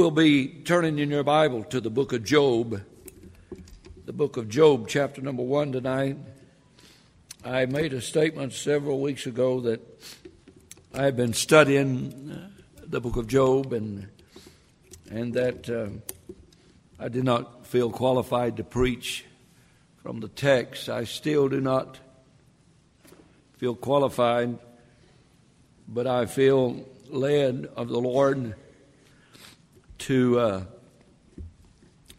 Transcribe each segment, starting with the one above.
We'll be turning in your Bible to the book of Job, the book of Job, chapter number one tonight. I made a statement several weeks ago that I have been studying the book of Job and and that uh, I did not feel qualified to preach from the text. I still do not feel qualified, but I feel led of the Lord to uh,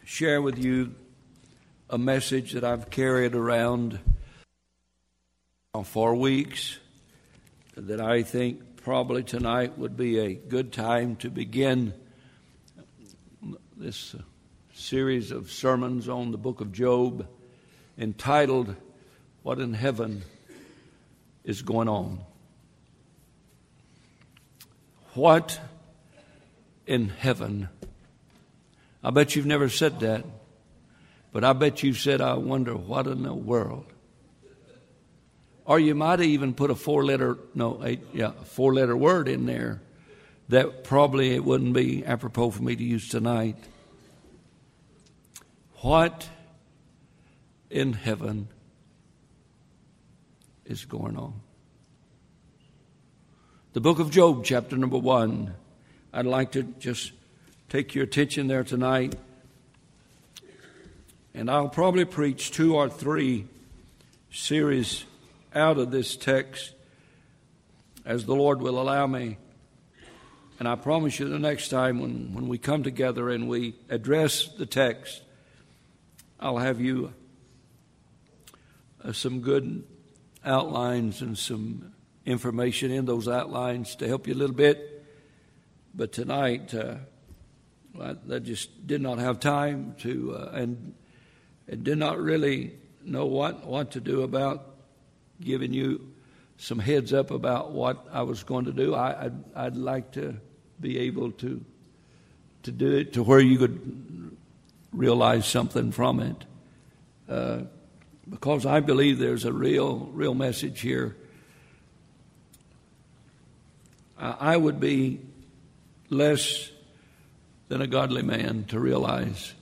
share with you a message that I've carried around for weeks that I think probably tonight would be a good time to begin this series of sermons on the book of Job entitled What in Heaven is Going On. What in heaven? I bet you've never said that, but I bet you've said, I wonder what in the world. Or you might have even put a four letter, no, a, yeah, a four letter word in there that probably it wouldn't be apropos for me to use tonight. What in heaven is going on? The book of Job, chapter number one. I'd like to just take your attention there tonight. And I'll probably preach two or three series out of this text as the Lord will allow me. And I promise you the next time when, when we come together and we address the text, I'll have you uh, some good outlines and some information in those outlines to help you a little bit. But tonight, uh, I, I, just did not have time to, uh, and, and did not really know what, what to do about giving you some heads up about what I was going to do. I, I'd, I'd like to be able to to do it to where you could realize something from it. Uh, because I believe there's a real, real message here. I would be less than a godly man to realize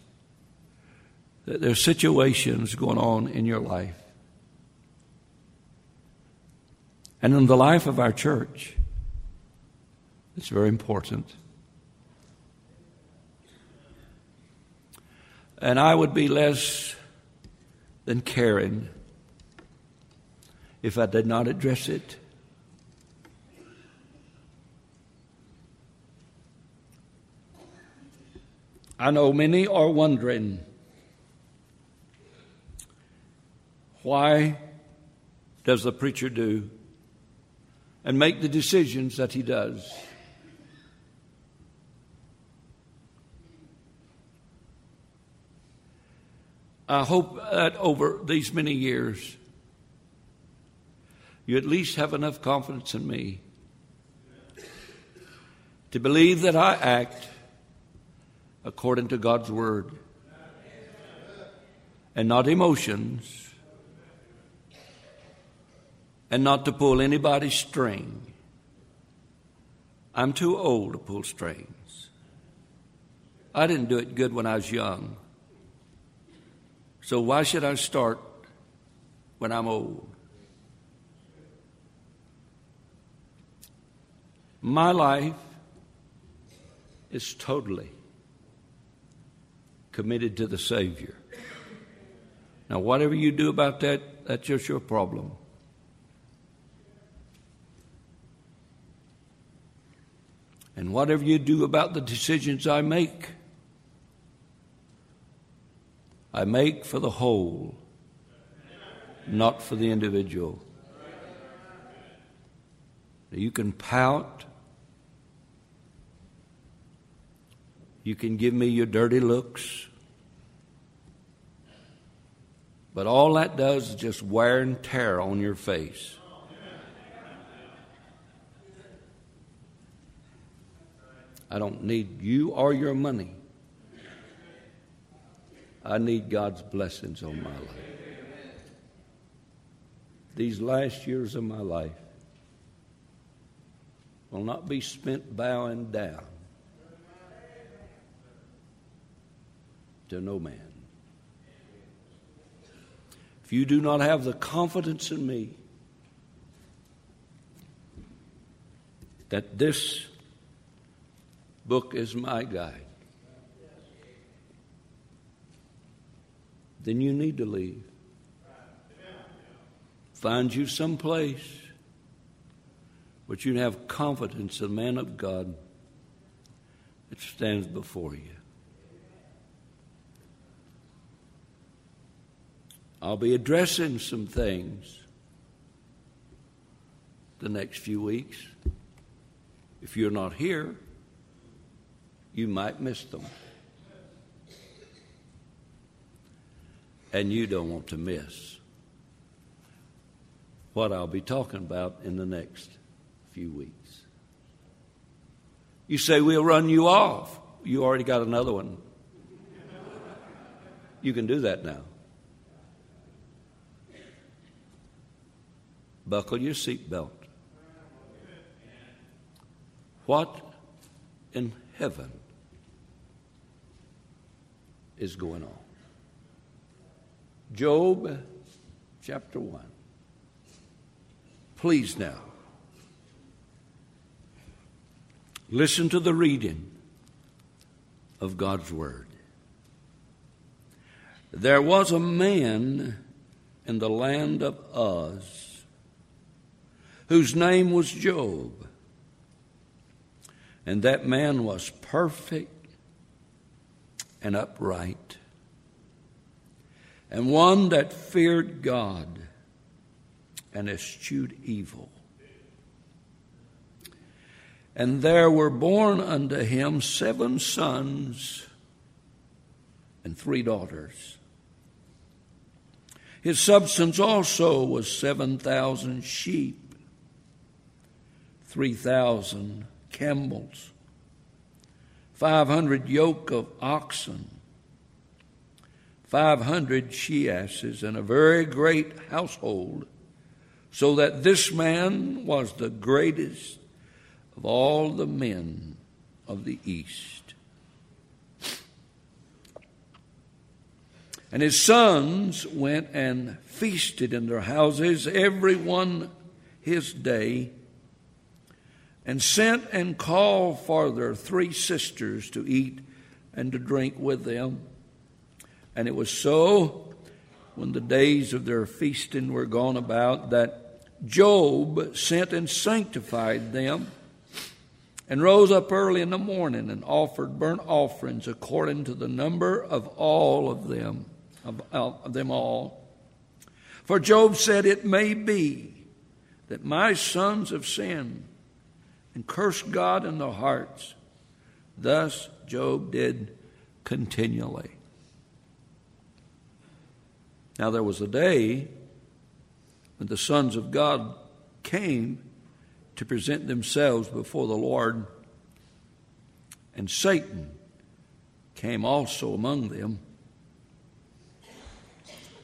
that there's situations going on in your life and in the life of our church. It's very important. And I would be less than caring if I did not address it. I know oh, many are wondering why does the preacher do and make the decisions that he does? I hope that over these many years, you at least have enough confidence in me to believe that I act according to God's Word and not emotions and not to pull anybody's string. I'm too old to pull strings. I didn't do it good when I was young. So why should I start when I'm old? My life is totally committed to the Savior. Now, whatever you do about that, that's just your problem. And whatever you do about the decisions I make, I make for the whole, not for the individual. You can pout. You can give me your dirty looks. But all that does is just wear and tear on your face. I don't need you or your money. I need God's blessings on my life. These last years of my life will not be spent bowing down to no man. If you do not have the confidence in me that this book is my guide, then you need to leave. Find you some place where you have confidence in the man of God that stands before you. I'll be addressing some things the next few weeks. If you're not here, you might miss them. And you don't want to miss what I'll be talking about in the next few weeks. You say, We'll run you off. You already got another one. You can do that now. Buckle your seatbelt. What in heaven is going on? Job chapter 1. Please now. Listen to the reading of God's Word. There was a man in the land of Uz whose name was Job. And that man was perfect and upright, and one that feared God and eschewed evil. And there were born unto him seven sons and three daughters. His substance also was seven thousand sheep, three thousand camels, five hundred yoke of oxen, five hundred she asses, and a very great household, so that this man was the greatest of all the men of the East. And his sons went and feasted in their houses, every one his day, and sent and called for their three sisters to eat and to drink with them. And it was so when the days of their feasting were gone about that Job sent and sanctified them and rose up early in the morning and offered burnt offerings according to the number of all of them, of, of them all. For Job said, It may be that my sons have sinned and cursed God in their hearts. Thus Job did continually. Now there was a day when the sons of God came to present themselves before the Lord. And Satan came also among them.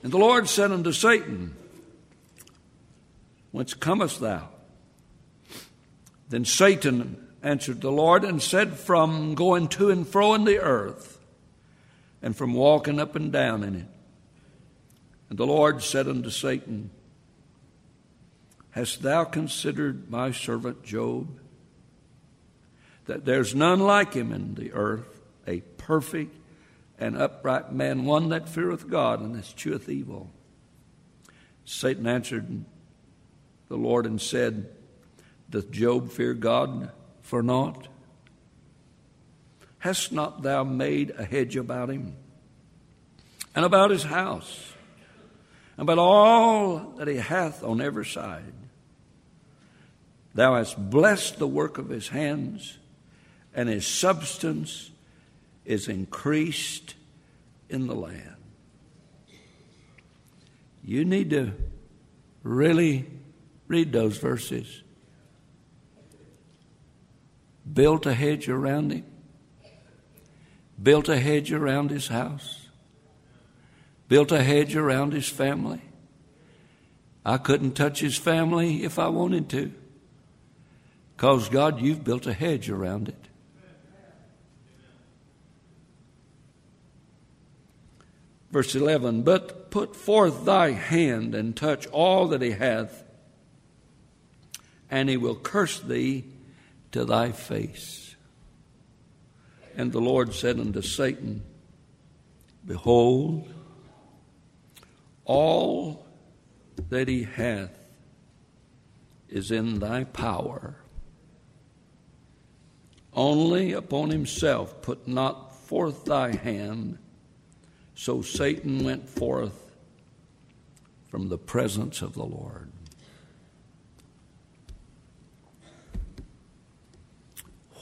And the Lord said unto Satan, Whence comest thou? Then Satan answered the Lord and said, From going to and fro in the earth, and from walking up and down in it. And the Lord said unto Satan, Hast thou considered my servant Job? That there's none like him in the earth, a perfect and upright man, one that feareth God and escheweth evil. Satan answered the Lord and said, Doth Job fear God for naught? Hast not thou made a hedge about him and about his house, and about all that he hath on every side? Thou hast blessed the work of his hands, and his substance is increased in the land. You need to really read those verses. Built a hedge around him, built a hedge around his house, built a hedge around his family. I couldn't touch his family if I wanted to. Because, God, you've built a hedge around it. Verse 11 But put forth thy hand and touch all that he hath, and he will curse thee to thy face. And the Lord said unto Satan, Behold, all that he hath is in thy power. Only upon himself put not forth thy hand. So Satan went forth from the presence of the Lord.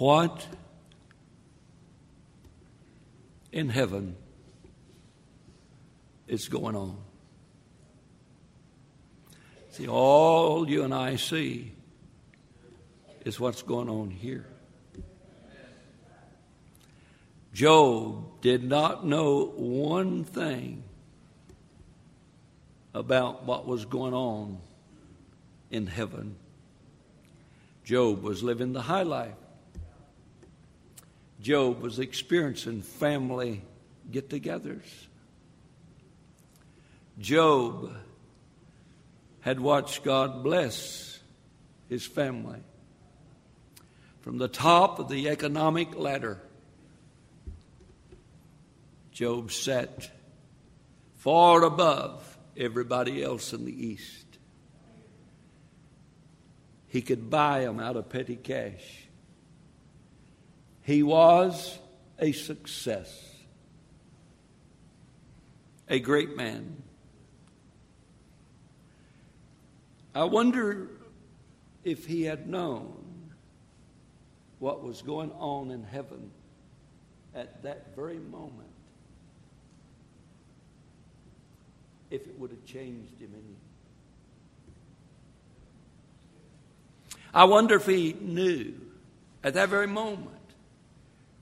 What in heaven is going on? See, all you and I see is what's going on here. Job did not know one thing about what was going on in heaven. Job was living the high life. Job was experiencing family get togethers. Job had watched God bless his family. From the top of the economic ladder, Job sat far above everybody else in the East. He could buy them out of petty cash. He was a success, a great man. I wonder if he had known what was going on in heaven at that very moment, if it would have changed him any. I wonder if he knew at that very moment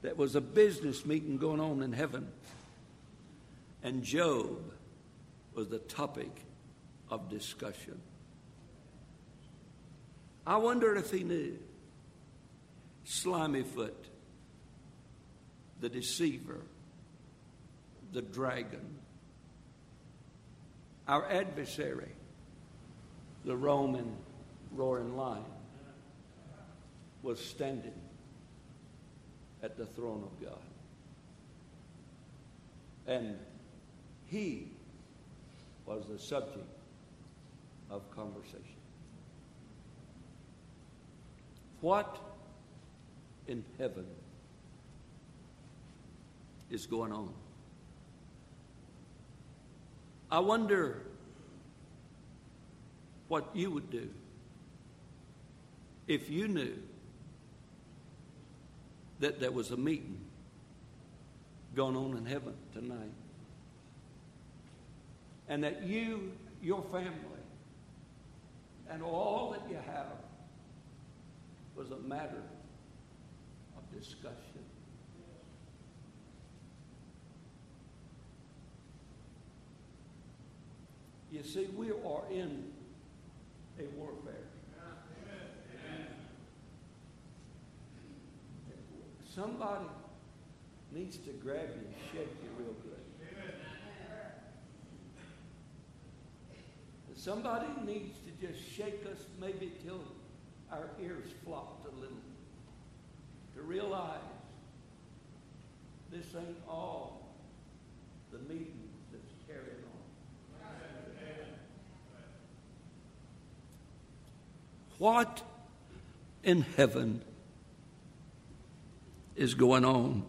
that was a business meeting going on in heaven, and Job was the topic of discussion. I wonder if he knew. Slimy foot, the deceiver, the dragon, our adversary, the Roman roaring lion, was standing at the throne of God. And he was the subject of conversation. What in heaven is going on? I wonder what you would do if you knew that there was a meeting going on in heaven tonight and that you, your family, and all that you have was a matter of discussion. You see, we are in a warfare. Somebody needs to grab you and shake you real good. Somebody needs to just shake us maybe till our ears flopped a little to realize this ain't all the meeting that's carried on. What in heaven is going on?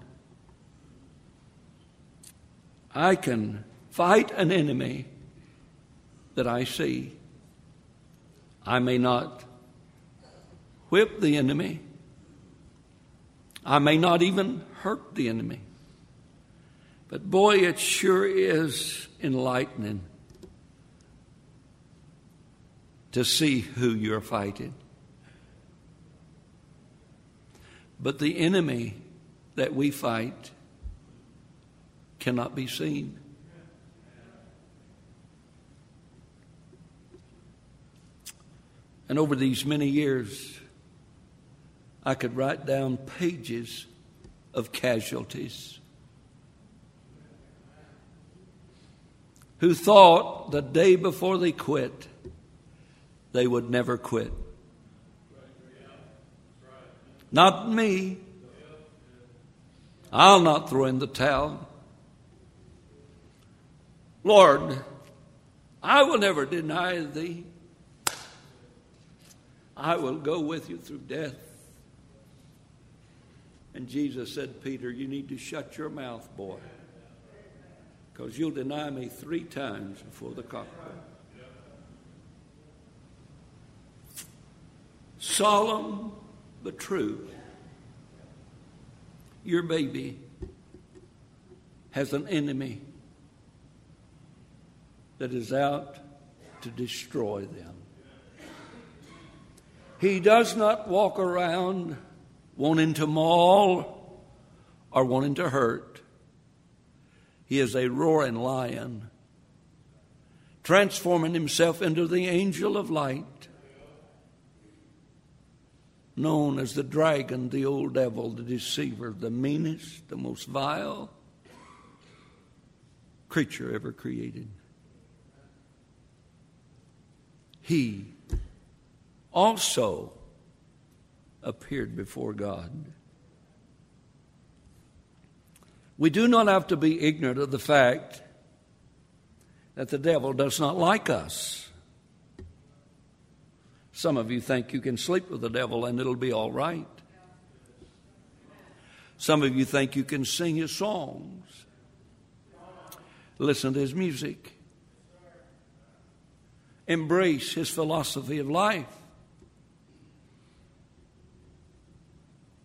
I can fight an enemy that I see. I may not whip the enemy. I may not even hurt the enemy. But boy, it sure is enlightening to see who you're fighting. But the enemy that we fight cannot be seen. And over these many years, I could write down pages of casualties. who thought the day before they quit, they would never quit. Not me. I'll not throw in the towel. Lord, I will never deny thee. I will go with you through death. And Jesus said, Peter, you need to shut your mouth, boy, because you'll deny me three times before the cock. Solemn but true. Your baby has an enemy that is out to destroy them. He does not walk around wanting to maul or wanting to hurt. He is a roaring lion, transforming himself into the angel of light, known as the dragon, the old devil, the deceiver, the meanest, the most vile creature ever created. He also appeared before God. We do not have to be ignorant of the fact that the devil does not like us. Some of you think you can sleep with the devil and it'll be all right. Some of you think you can sing his songs, listen to his music, embrace his philosophy of life.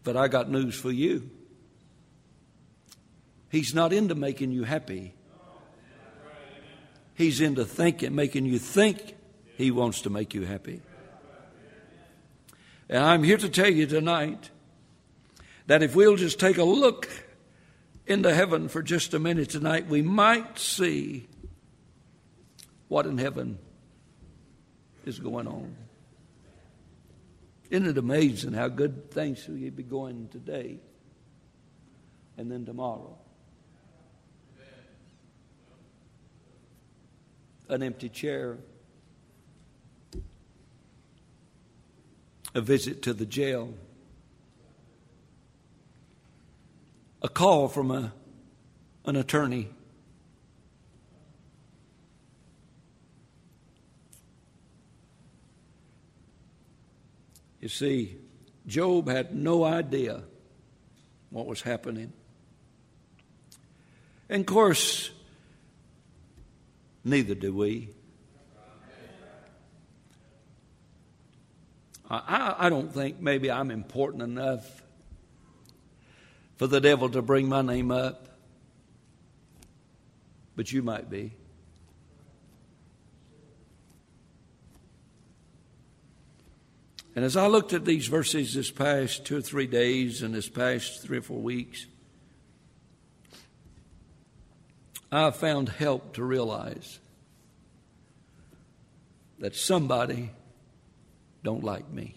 But I got news for you. He's not into making you happy. He's into thinking, making you think he wants to make you happy. And I'm here to tell you tonight that if we'll just take a look into heaven for just a minute tonight, we might see what in heaven is going on. Isn't it amazing how good things will be going today and then tomorrow? An empty chair, a visit to the jail, a call from a, an attorney You see, Job had no idea what was happening. And of course, neither do we. I, I don't think maybe I'm important enough for the devil to bring my name up, but you might be. And as I looked at these verses this past two or three days and this past three or four weeks, I found help to realize that somebody don't like me.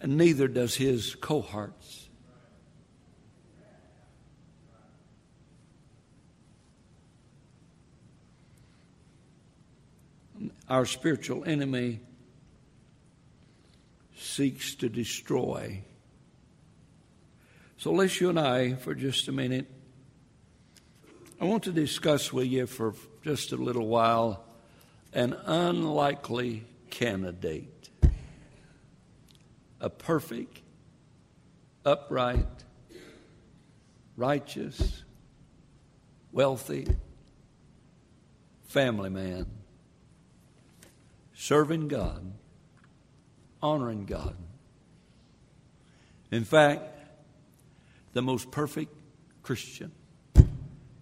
And neither does his cohorts. our spiritual enemy seeks to destroy. So let's you and I, for just a minute, I want to discuss with you for just a little while an unlikely candidate, a perfect, upright, righteous, wealthy family man serving God, honoring God. In fact, the most perfect Christian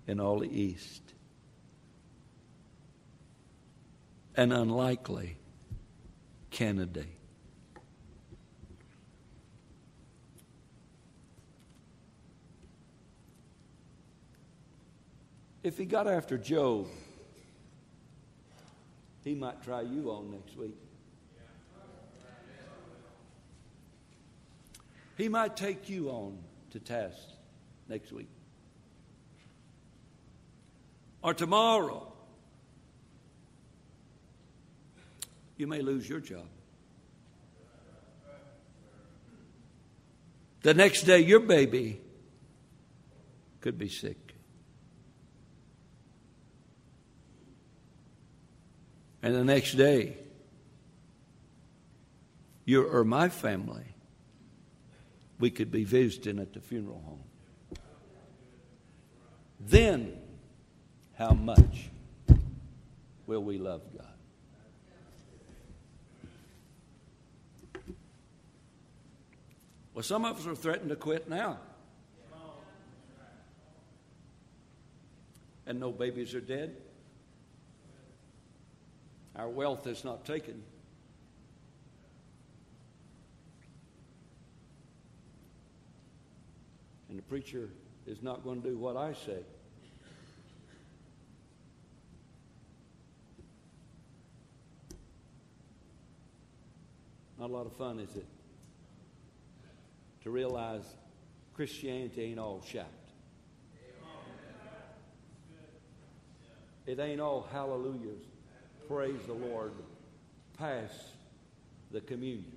in all the East. An unlikely candidate. If he got after Job, he might try you on next week. He might take you on to task next week. or tomorrow, you may lose your job. The next day, your baby could be sick. And the next day, you or my family, we could be visiting at the funeral home. Then, how much will we love God? Well, some of us are threatened to quit now. And no babies are dead. Our wealth is not taken. And the preacher is not going to do what I say. Not a lot of fun, is it? To realize Christianity ain't all shout. It ain't all hallelujahs praise the Lord, pass the communion.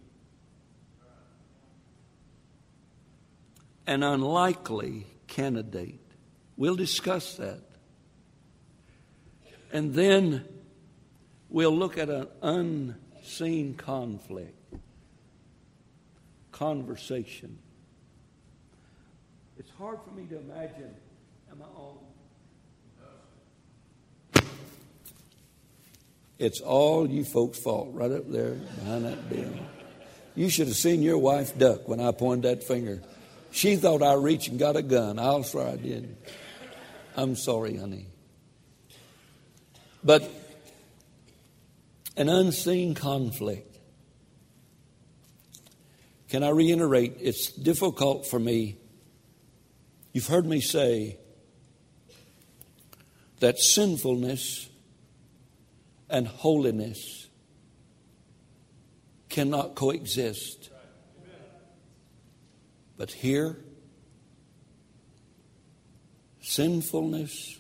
An unlikely candidate. We'll discuss that. And then we'll look at an unseen conflict, conversation. It's hard for me to imagine. Am I on? It's all you folks' fault, right up there behind that building. You should have seen your wife duck when I pointed that finger. She thought I reached and got a gun. I'll swear I didn't. I'm sorry, honey. But an unseen conflict. Can I reiterate? It's difficult for me. You've heard me say that sinfulness and holiness cannot coexist. But here, sinfulness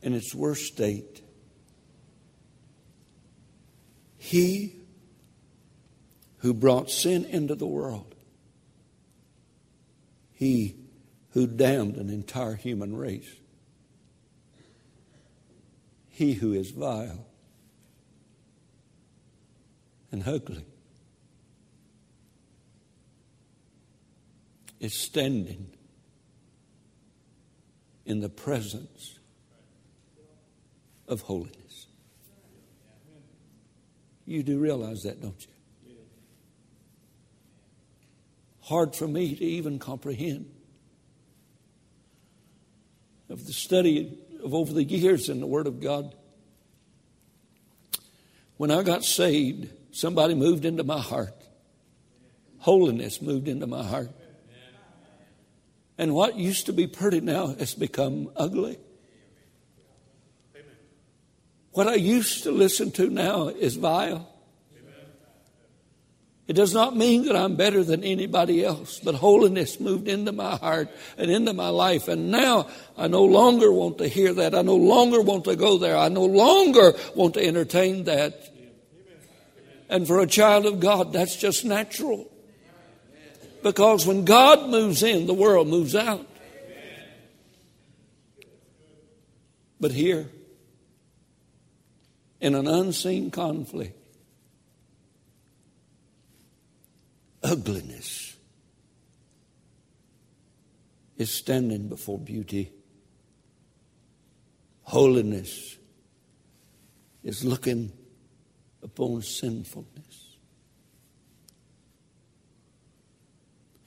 in its worst state, he who brought sin into the world, he who damned an entire human race, he who is vile and ugly. Is standing in the presence of holiness. You do realize that, don't you? Hard for me to even comprehend. Of the study of over the years in the Word of God. When I got saved, somebody moved into my heart. Holiness moved into my heart. And what used to be pretty now has become ugly. What I used to listen to now is vile. It does not mean that I'm better than anybody else, but holiness moved into my heart and into my life. And now I no longer want to hear that. I no longer want to go there. I no longer want to entertain that. And for a child of God, that's just natural. Because when God moves in, the world moves out. But here, in an unseen conflict, ugliness is standing before beauty. Holiness is looking upon sinfulness.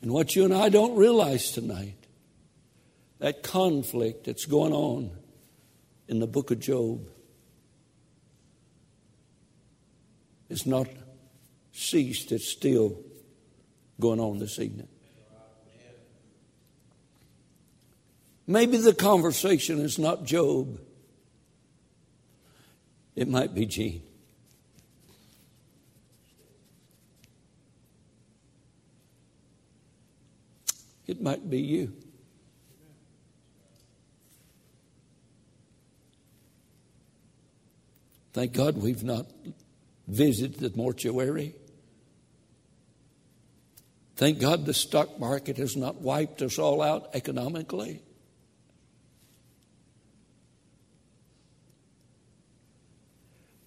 And what you and I don't realize tonight, that conflict that's going on in the book of Job, It's not ceased, it's still going on this evening. Maybe the conversation is not Job. It might be Gene. It might be you. Thank God we've not visited the mortuary. Thank God the stock market has not wiped us all out economically.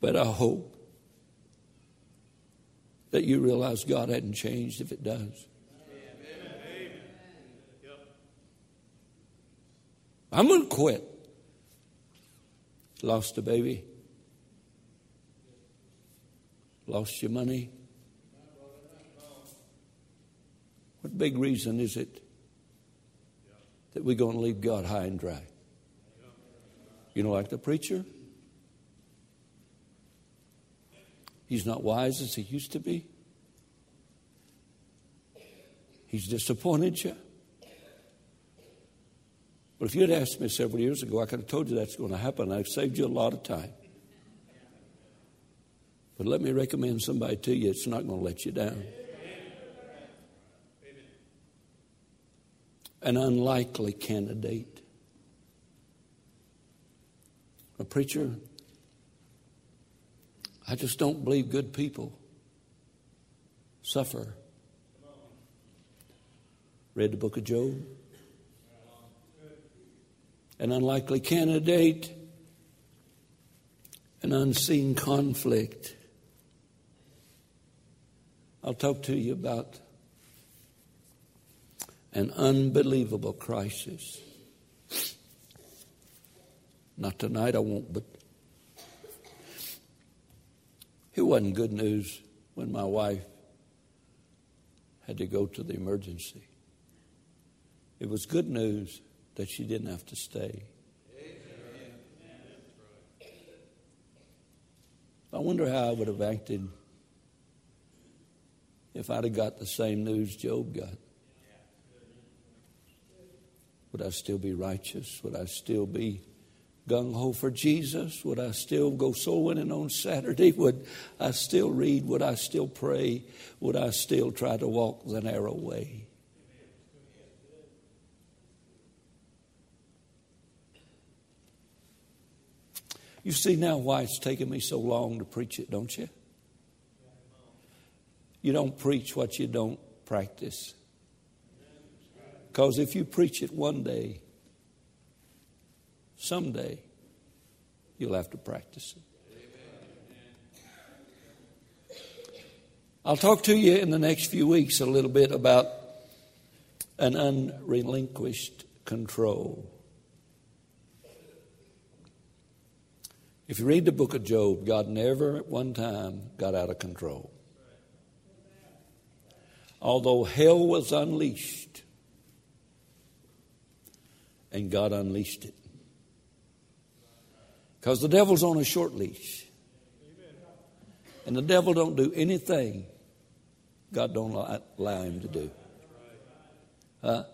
But I hope that you realize God hadn't changed if it does. I'm going to quit. Lost a baby. Lost your money. What big reason is it that we're going to leave God high and dry? You know, like the preacher? He's not wise as he used to be. He's disappointed you. But if you had asked me several years ago, I could have told you that's going to happen. I've saved you a lot of time. But let me recommend somebody to you, it's not going to let you down. An unlikely candidate. A preacher, I just don't believe good people suffer. Read the book of Job. An unlikely candidate, an unseen conflict. I'll talk to you about an unbelievable crisis. Not tonight, I won't, but it wasn't good news when my wife had to go to the emergency. It was good news that she didn't have to stay. I wonder how I would have acted if I'd have got the same news Job got. Would I still be righteous? Would I still be gung ho for Jesus? Would I still go soul winning on Saturday? Would I still read? Would I still pray? Would I still try to walk the narrow way? You see now why it's taken me so long to preach it, don't you? You don't preach what you don't practice. Because if you preach it one day, someday you'll have to practice it. I'll talk to you in the next few weeks a little bit about an unrelinquished control. If you read the book of Job, God never at one time got out of control. Although hell was unleashed, and God unleashed it. Because the devil's on a short leash. And the devil don't do anything God don't allow him to do. Huh?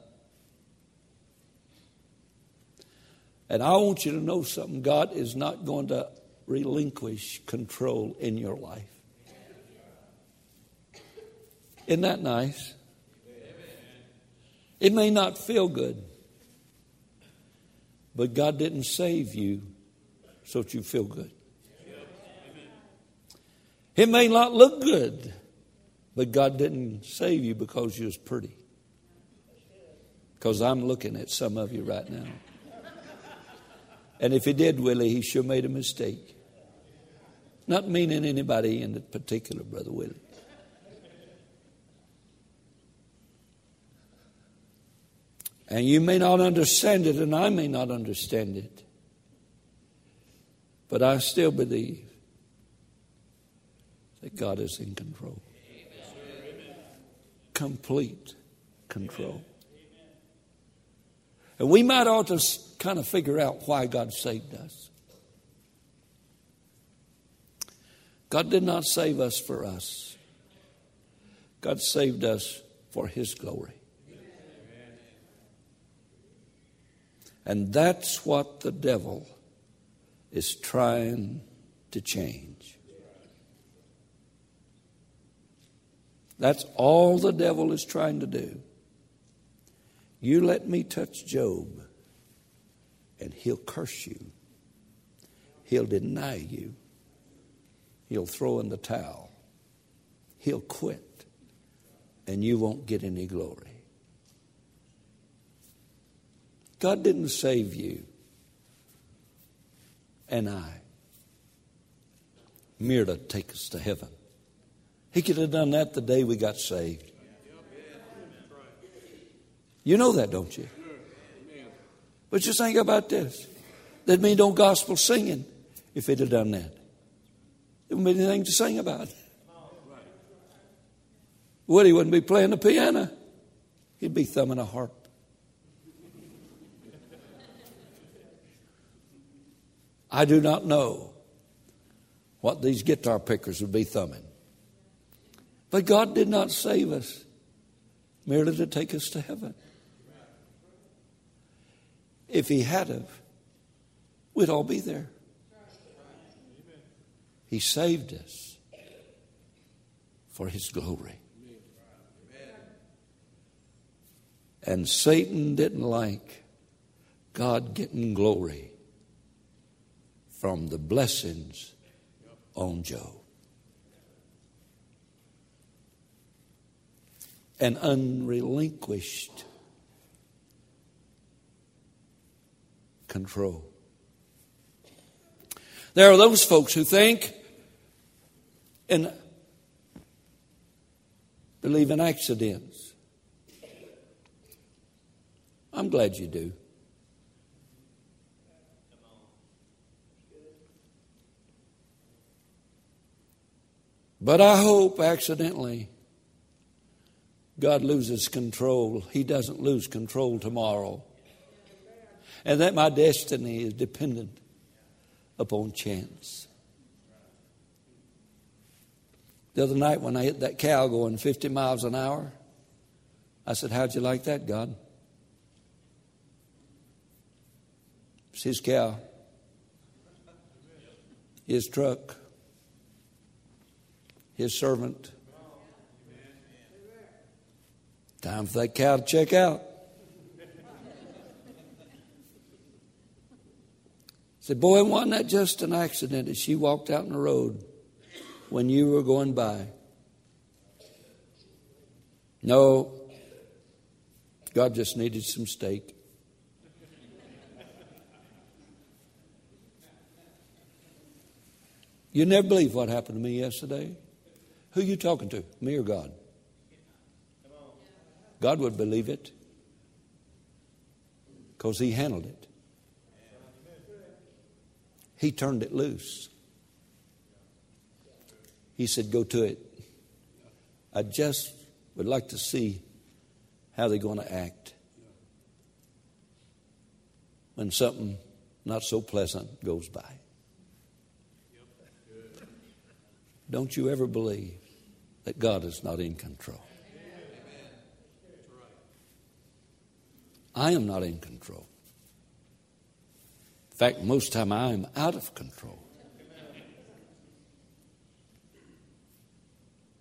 And I want you to know something. God is not going to relinquish control in your life. Isn't that nice? It may not feel good, but God didn't save you so that you feel good. It may not look good, but God didn't save you because you was pretty. Because I'm looking at some of you right now. And if he did, Willie, he sure made a mistake. Not meaning anybody in particular, Brother Willie. And you may not understand it, and I may not understand it. But I still believe that God is in control. Complete control. And we might ought to kind of figure out why God saved us. God did not save us for us, God saved us for His glory. And that's what the devil is trying to change. That's all the devil is trying to do. You let me touch Job, and he'll curse you, he'll deny you, he'll throw in the towel. He'll quit, and you won't get any glory. God didn't save you and I mere to take us to heaven. He could have done that the day we got saved. You know that, don't you? But just think about this. There'd be no gospel singing if he'd have done that. There wouldn't be anything to sing about. Woody wouldn't be playing the piano. He'd be thumbing a harp. I do not know what these guitar pickers would be thumbing. But God did not save us merely to take us to heaven. If He had of, we'd all be there. He saved us for His glory. And Satan didn't like God getting glory from the blessings on Job. An unrelinquished control. There are those folks who think and believe in accidents. I'm glad you do. But I hope accidentally God loses control. He doesn't lose control tomorrow. And that my destiny is dependent upon chance. The other night when I hit that cow going 50 miles an hour, I said, How'd you like that, God? It's his cow, his truck his servant. Time for that cow to check out. Said, boy, wasn't that just an accident as she walked out in the road when you were going by? No, God just needed some steak. You never believe what happened to me yesterday. Who are you talking to, me or God? God would believe it because He handled it. He turned it loose. He said, Go to it. I just would like to see how they're going to act when something not so pleasant goes by. Don't you ever believe that God is not in control. I am not in control. In fact, most time I am out of control.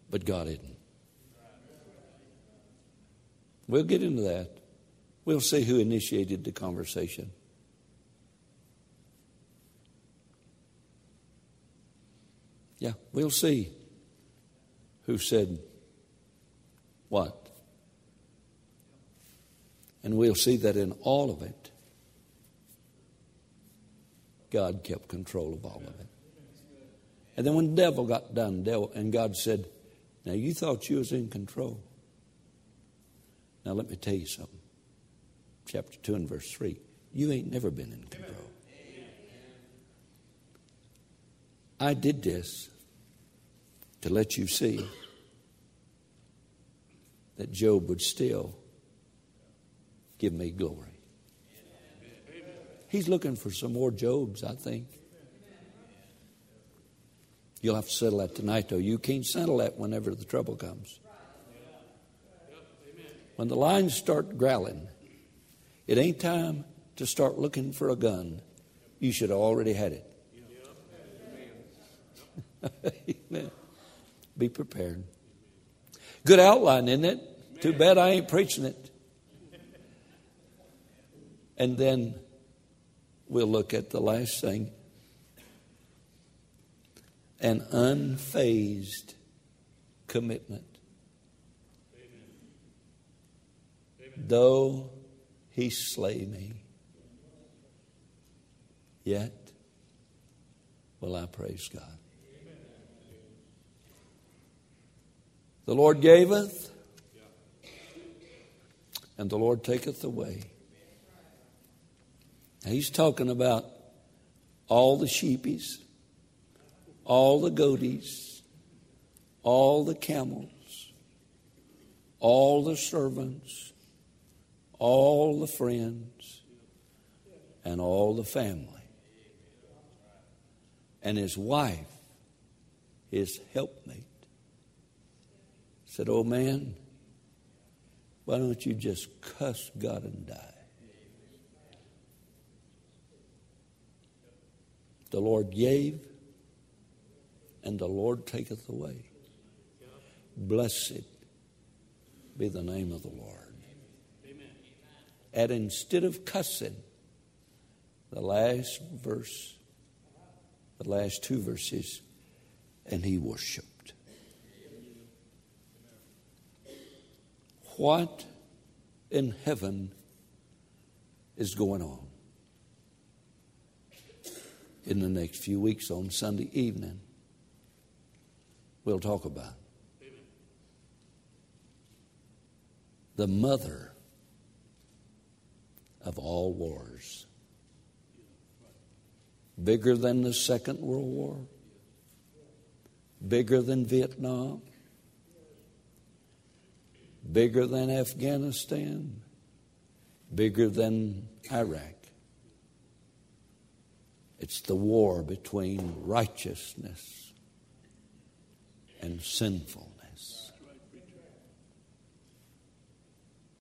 But God isn't. We'll get into that. We'll see who initiated the conversation. Yeah, we'll see who said what? And we'll see that in all of it, God kept control of all of it. And then when the devil got done, devil, and God said, Now you thought you was in control. Now let me tell you something. Chapter 2 and verse 3. You ain't never been in control. I did this to let you see that Job would still give me glory. He's looking for some more Jobs, I think. You'll have to settle that tonight, though. You can't settle that whenever the trouble comes. When the lions start growling, it ain't time to start looking for a gun. You should have already had it. Amen. Be prepared. Good outline, isn't it? Too bad I ain't preaching it. And then we'll look at the last thing. an unfazed commitment. Though he slay me, yet will I praise God. The Lord gaveth, and the Lord taketh away. Now he's talking about all the sheepies, all the goaties, all the camels, all the servants, all the friends, and all the family. And his wife, his helpmate, said, Oh man, why don't you just cuss God and die? The Lord gave, and the Lord taketh away. Blessed be the name of the Lord. And instead of cussing, the last verse, the last two verses, and he worshiped. What in heaven is going on? In the next few weeks on Sunday evening, we'll talk about the mother of all wars. Bigger than the Second World War, bigger than Vietnam, bigger than Afghanistan, bigger than Iraq. It's the war between righteousness and sinfulness.